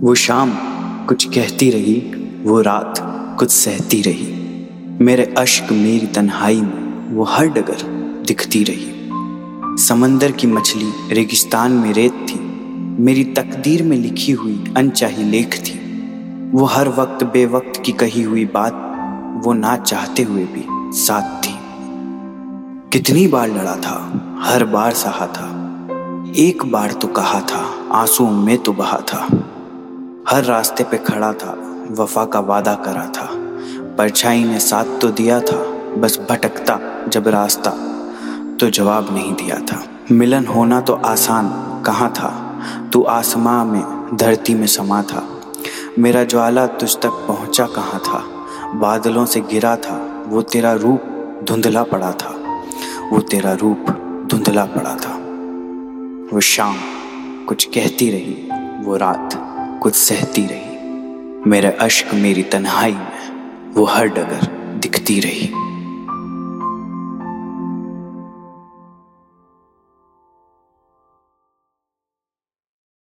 वो शाम कुछ कहती रही, वो रात कुछ सहती रही। मेरे अश्क, मेरी तन्हाई में वो हर डगर दिखती रही। समंदर की मछली रेगिस्तान में रेत थी। मेरी तकदीर में लिखी हुई अनचाही लेख थी। वो हर वक्त बेवक्त की कही हुई बात वो ना चाहते हुए भी साथ थी। कितनी बार लड़ा था, हर बार सहा था। एक बार तो कहा था आँसू में तो बहा था। हर रास्ते पे खड़ा था, वफा का वादा करा था। परछाई ने साथ तो दिया था, बस भटकता जब रास्ता तो जवाब नहीं दिया था। मिलन होना तो आसान कहाँ था? तू आसमां में, धरती में समा था। मेरा ज्वाला तुझ तक पहुँचा कहाँ था? बादलों से गिरा था, वो तेरा रूप धुंधला पड़ा था। वो तेरा रूप धुंधला पड़ा था। वो शाम कुछ कहती रही, वो रात। कुछ सहती रही। मेरा अश्क मेरी तन्हाई में वो हर डगर दिखती रही।